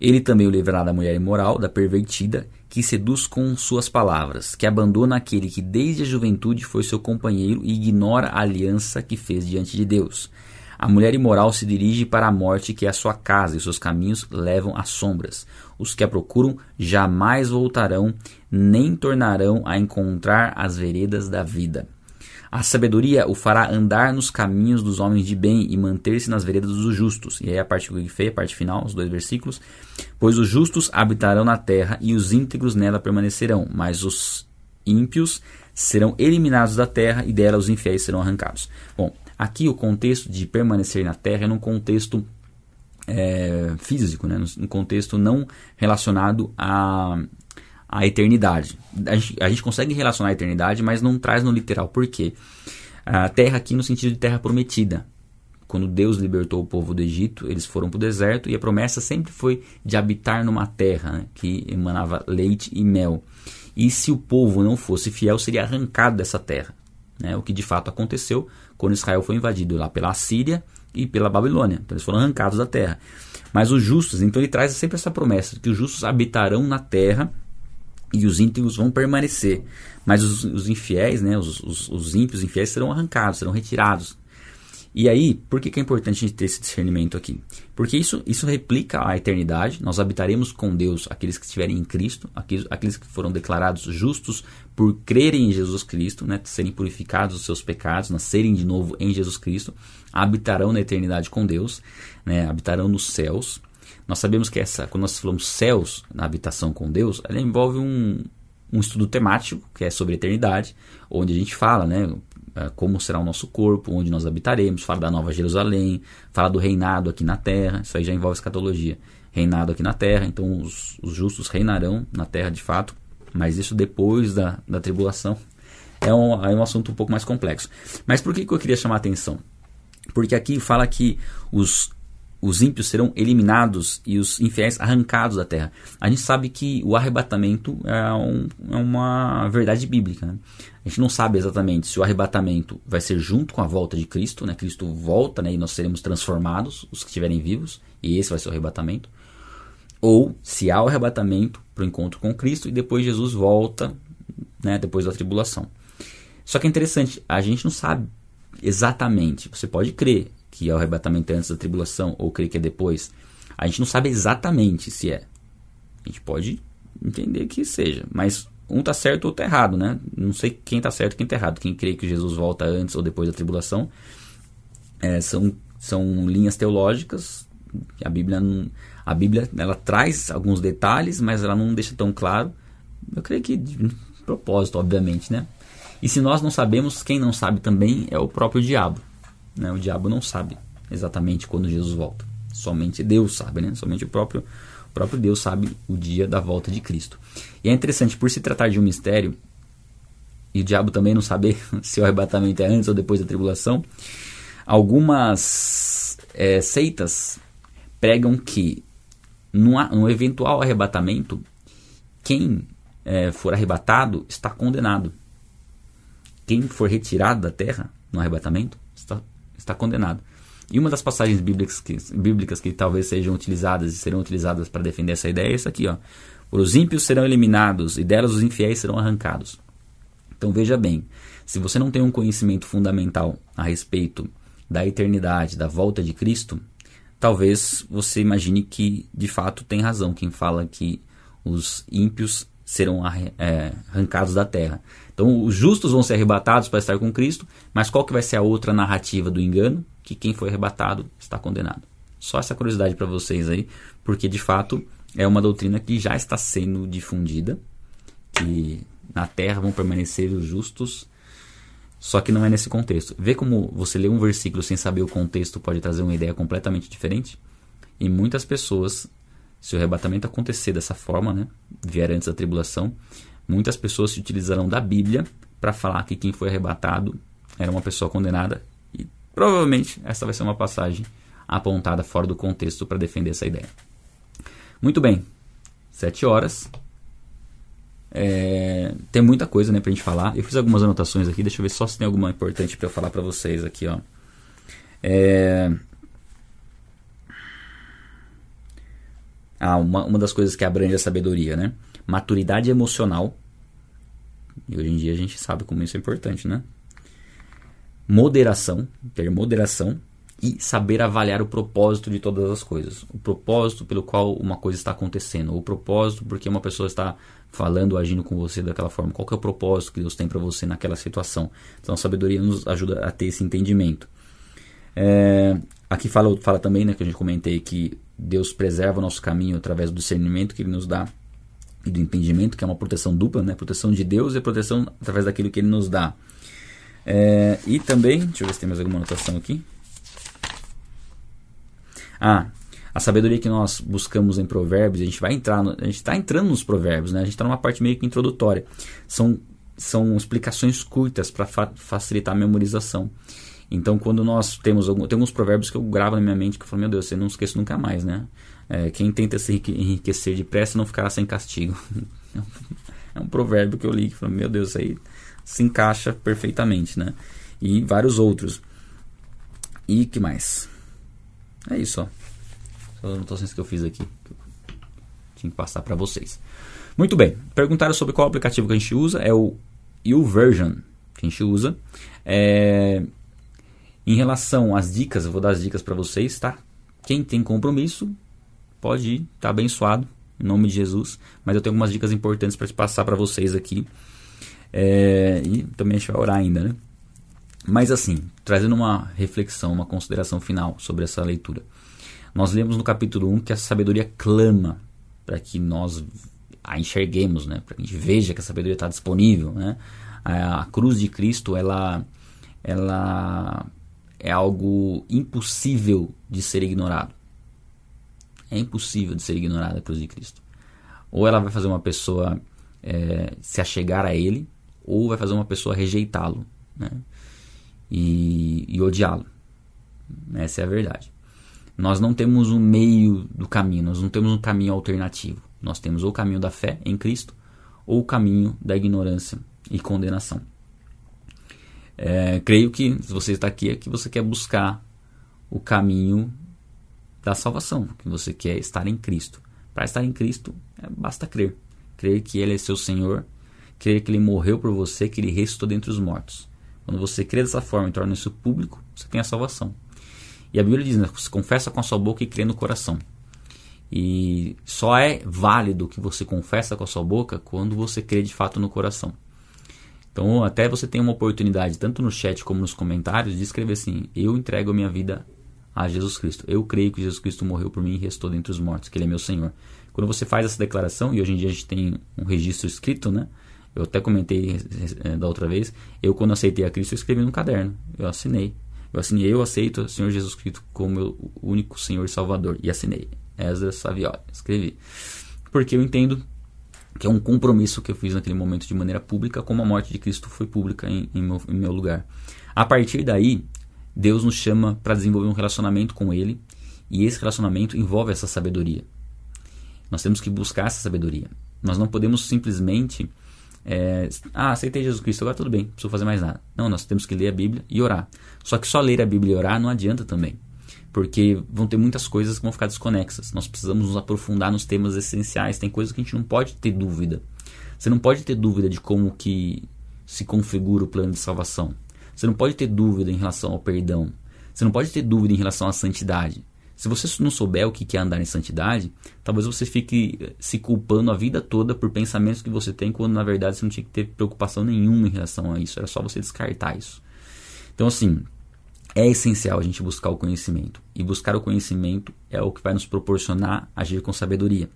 Ele também o livrará da mulher imoral, da pervertida, que seduz com suas palavras, que abandona aquele que desde a juventude foi seu companheiro e ignora a aliança que fez diante de Deus. A mulher imoral se dirige para a morte, que é a sua casa, e seus caminhos levam às sombras. Os que a procuram jamais voltarão, nem tornarão a encontrar as veredas da vida. A sabedoria o fará andar nos caminhos dos homens de bem e manter-se nas veredas dos justos. E aí a parte que feia, a parte final, os dois versículos. Pois os justos habitarão na terra e os íntegros nela permanecerão, mas os ímpios serão eliminados da terra e dela os infiéis serão arrancados. Bom, aqui o contexto de permanecer na terra é num contexto é, físico, né? num contexto não relacionado a a eternidade. A gente, a gente consegue relacionar a eternidade, mas não traz no literal. Por quê? A terra aqui no sentido de terra prometida. Quando Deus libertou o povo do Egito, eles foram para o deserto e a promessa sempre foi de habitar numa terra né, que emanava leite e mel. E se o povo não fosse fiel, seria arrancado dessa terra. Né, o que de fato aconteceu quando Israel foi invadido lá pela Síria e pela Babilônia. Então eles foram arrancados da terra. Mas os justos, então ele traz sempre essa promessa que os justos habitarão na terra e os íntegros vão permanecer. Mas os, os infiéis, né, os, os, os ímpios, os infiéis serão arrancados, serão retirados. E aí, por que, que é importante a gente ter esse discernimento aqui? Porque isso, isso replica a eternidade, nós habitaremos com Deus aqueles que estiverem em Cristo, aqueles, aqueles que foram declarados justos por crerem em Jesus Cristo, né, serem purificados dos seus pecados, nascerem de novo em Jesus Cristo, habitarão na eternidade com Deus, né, habitarão nos céus. Nós sabemos que essa, quando nós falamos céus na habitação com Deus, ela envolve um, um estudo temático, que é sobre eternidade, onde a gente fala, né, como será o nosso corpo, onde nós habitaremos, fala da Nova Jerusalém, fala do reinado aqui na terra, isso aí já envolve escatologia. Reinado aqui na terra, então os, os justos reinarão na terra de fato, mas isso depois da, da tribulação é um, é um assunto um pouco mais complexo. Mas por que, que eu queria chamar a atenção? Porque aqui fala que os os ímpios serão eliminados e os infiéis arrancados da terra. A gente sabe que o arrebatamento é, um, é uma verdade bíblica. Né? A gente não sabe exatamente se o arrebatamento vai ser junto com a volta de Cristo, né? Cristo volta né? e nós seremos transformados, os que estiverem vivos, e esse vai ser o arrebatamento. Ou se há o arrebatamento para o encontro com Cristo e depois Jesus volta, né, depois da tribulação. Só que é interessante, a gente não sabe exatamente. Você pode crer que é o arrebatamento antes da tribulação ou crer que é depois. A gente não sabe exatamente se é. A gente pode entender que seja, mas um está certo ou está errado, né? Não sei quem está certo e quem está errado. Quem crê que Jesus volta antes ou depois da tribulação é, são, são linhas teológicas. A Bíblia, não, a Bíblia ela traz alguns detalhes, mas ela não deixa tão claro. Eu creio que de propósito, obviamente, né? E se nós não sabemos, quem não sabe também é o próprio diabo. Né? O diabo não sabe exatamente quando Jesus volta. Somente Deus sabe, né? Somente o próprio, o próprio Deus sabe o dia da volta de Cristo. E é interessante, por se tratar de um mistério, e o diabo também não saber se o arrebatamento é antes ou depois da tribulação, algumas é, seitas pregam que no, no eventual arrebatamento, quem é, for arrebatado está condenado. Quem for retirado da terra no arrebatamento está, condenado. E uma das passagens bíblicas que, bíblicas que talvez sejam utilizadas e serão utilizadas para defender essa ideia é essa aqui, ó. Os ímpios serão eliminados e delas os infiéis serão arrancados. Então veja bem, se você não tem um conhecimento fundamental a respeito da eternidade, da volta de Cristo, talvez você imagine que de fato tem razão quem fala que os ímpios serão é, arrancados da terra. Então, os justos vão ser arrebatados para estar com Cristo, mas qual que vai ser a outra narrativa do engano? Que quem foi arrebatado está condenado. Só essa curiosidade para vocês aí, porque de fato é uma doutrina que já está sendo difundida, que na terra vão permanecer os justos, só que não é nesse contexto. Vê como você lê um versículo sem saber o contexto pode trazer uma ideia completamente diferente? E muitas pessoas se o arrebatamento acontecer dessa forma, né, vier antes da tribulação, muitas pessoas se utilizarão da Bíblia para falar que quem foi arrebatado era uma pessoa condenada e provavelmente essa vai ser uma passagem apontada fora do contexto para defender essa ideia. Muito bem, sete horas. É, tem muita coisa né, para a gente falar. Eu fiz algumas anotações aqui, deixa eu ver só se tem alguma importante para eu falar para vocês aqui. Ó. É, Ah, uma, uma das coisas que abrange a sabedoria, né? Maturidade emocional. E hoje em dia a gente sabe como isso é importante, né? Moderação, ter moderação e saber avaliar o propósito de todas as coisas. O propósito pelo qual uma coisa está acontecendo, o propósito porque uma pessoa está falando, agindo com você daquela forma. Qual é o propósito que Deus tem para você naquela situação? Então a sabedoria nos ajuda a ter esse entendimento. É, aqui fala, fala também, né, que a gente comentei que Deus preserva o nosso caminho através do discernimento que Ele nos dá do entendimento, que é uma proteção dupla, né? Proteção de Deus e proteção através daquilo que Ele nos dá. É, e também, deixa eu ver se tem mais alguma anotação aqui. Ah, a sabedoria que nós buscamos em provérbios, a gente vai entrar, no, a gente está entrando nos provérbios, né? A gente está numa parte meio que introdutória. São, são explicações curtas para fa facilitar a memorização. Então, quando nós temos algum, tem alguns provérbios que eu gravo na minha mente que eu falo, meu Deus, eu não esqueço nunca mais, né? É, quem tenta se enriquecer depressa não ficará sem castigo. é um provérbio que eu li que falo, meu Deus, isso aí se encaixa perfeitamente, né? E vários outros. E que mais? É isso, ó. São as anotações que eu fiz aqui. Tinha que passar para vocês. Muito bem. Perguntaram sobre qual aplicativo que a gente usa. É o YouVersion que a gente usa. É, em relação às dicas, eu vou dar as dicas para vocês, tá? Quem tem compromisso pode ir, tá abençoado, em nome de Jesus. Mas eu tenho algumas dicas importantes para te passar para vocês aqui. É, e também a gente vai orar ainda, né? Mas assim, trazendo uma reflexão, uma consideração final sobre essa leitura. Nós lemos no capítulo 1 que a sabedoria clama para que nós a enxerguemos, né? para que a gente veja que a sabedoria está disponível. Né? A, a, cruz de Cristo, ela, ela é algo impossível de ser ignorado. É impossível de ser ignorada a cruz de Cristo. Ou ela vai fazer uma pessoa é, se achegar a Ele, ou vai fazer uma pessoa rejeitá-lo né? e, e odiá-lo. Essa é a verdade. Nós não temos um meio do caminho, nós não temos um caminho alternativo. Nós temos ou o caminho da fé em Cristo ou o caminho da ignorância e condenação. É, creio que se você está aqui é que você quer buscar o caminho da salvação, que você quer estar em Cristo, Para estar em Cristo, é, basta crer. Crer que Ele é seu Senhor, crer que Ele morreu por você, que Ele ressuscitou dentre os mortos. Quando você crê dessa forma e torna isso público, você tem a salvação. E a Bíblia diz, né, você confessa com a sua boca e crê no coração. E só é válido que você confessa com a sua boca quando você crê de fato no coração. Então, até você tem uma oportunidade, tanto no chat como nos comentários, de escrever assim: Eu entrego a minha vida a Jesus Cristo. Eu creio que Jesus Cristo morreu por mim e restou dentre os mortos, que Ele é meu Senhor. Quando você faz essa declaração, e hoje em dia a gente tem um registro escrito, né? Eu até comentei é, da outra vez. Eu, quando aceitei a Cristo, eu escrevi no caderno. Eu assinei. Eu assinei, eu aceito o Senhor Jesus Cristo como meu único Senhor e Salvador. E assinei. Ezra Savioli. Escrevi. Porque eu entendo que é um compromisso que eu fiz naquele momento de maneira pública, como a morte de Cristo foi pública em, em, meu, em meu lugar. A partir daí, Deus nos chama para desenvolver um relacionamento com Ele, e esse relacionamento envolve essa sabedoria. Nós temos que buscar essa sabedoria. Nós não podemos simplesmente. É, ah, aceitei Jesus Cristo, agora tudo bem, não preciso fazer mais nada. Não, nós temos que ler a Bíblia e orar. Só que só ler a Bíblia e orar não adianta também porque vão ter muitas coisas que vão ficar desconexas. Nós precisamos nos aprofundar nos temas essenciais. Tem coisas que a gente não pode ter dúvida. Você não pode ter dúvida de como que se configura o plano de salvação. Você não pode ter dúvida em relação ao perdão. Você não pode ter dúvida em relação à santidade. Se você não souber o que é andar em santidade, talvez você fique eh, se culpando a vida toda por pensamentos que você tem, quando na verdade você não tinha que ter preocupação nenhuma em relação a isso. Era só você descartar isso. Então, assim, é essencial a gente buscar o conhecimento. E buscar o conhecimento é o que vai nos proporcionar agir com sabedoria,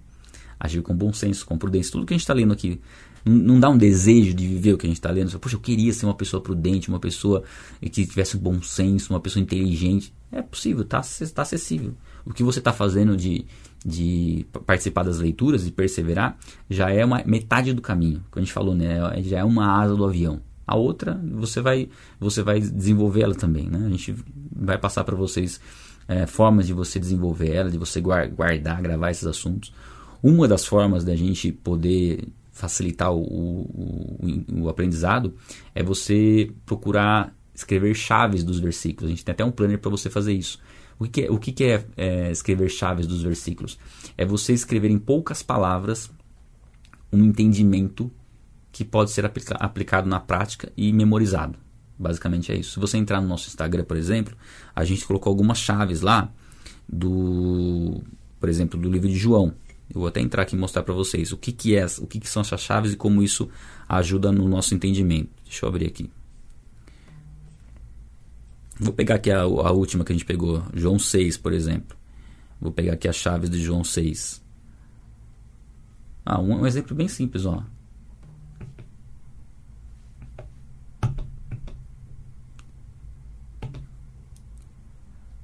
agir com bom senso, com prudência. Tudo que a gente está lendo aqui não dá um desejo de viver o que a gente está lendo. Poxa, eu queria ser uma pessoa prudente, uma pessoa que tivesse bom senso, uma pessoa inteligente. É possível, está tá acessível. O que você está fazendo de, de participar das leituras e perseverar já é uma metade do caminho. Como a gente falou, né? já é uma asa do avião. A outra, você vai, você vai desenvolver ela também. Né? A gente vai passar para vocês é, formas de você desenvolver ela, de você guardar, gravar esses assuntos. Uma das formas da gente poder facilitar o, o, o, aprendizado é você procurar escrever chaves dos versículos. A gente tem até um planner para você fazer isso. O que, é, o que é, é escrever chaves dos versículos? É você escrever em poucas palavras um entendimento que pode ser aplica aplicado na prática e memorizado. Basicamente é isso. Se você entrar no nosso Instagram, por exemplo, a gente colocou algumas chaves lá do, por exemplo, do livro de João. Eu vou até entrar aqui e mostrar para vocês o que, que é, o que, que são essas chaves e como isso ajuda no nosso entendimento. Deixa eu abrir aqui. Vou pegar aqui a, a última que a gente pegou, João 6, por exemplo. Vou pegar aqui as chaves de João 6. Ah, um, um exemplo bem simples, ó.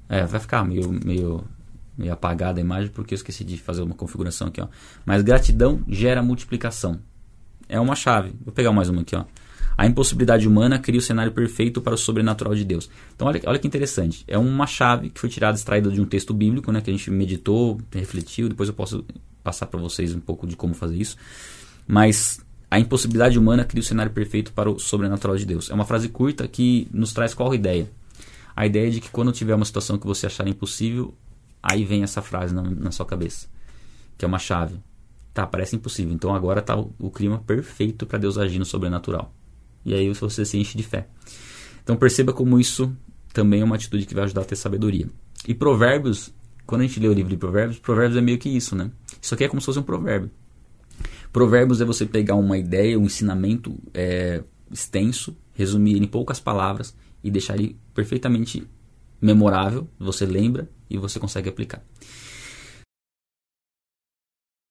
É, vai ficar meio, meio, meio apagada a imagem porque eu esqueci de fazer uma configuração aqui, ó. Mas gratidão gera multiplicação. É uma chave. Vou pegar mais uma aqui, ó. A impossibilidade humana cria o cenário perfeito para o sobrenatural de Deus. Então, olha, olha que interessante. É uma chave que foi tirada, extraída de um texto bíblico, né? Que a gente meditou, refletiu. Depois eu posso passar para vocês um pouco de como fazer isso. Mas a impossibilidade humana cria o cenário perfeito para o sobrenatural de Deus. É uma frase curta que nos traz qual ideia? a ideia de que quando tiver uma situação que você achar impossível, aí vem essa frase na, na sua cabeça, que é uma chave. Tá, parece impossível. Então agora tá o, o clima perfeito para Deus agir no sobrenatural. E aí você se enche de fé. Então perceba como isso também é uma atitude que vai ajudar a ter sabedoria. E Provérbios, quando a gente lê o livro de Provérbios, Provérbios é meio que isso, né? Isso aqui é como se fosse um provérbio. Provérbios é você pegar uma ideia, um ensinamento é, extenso, resumir em poucas palavras e deixar ele perfeitamente memorável, você lembra e você consegue aplicar.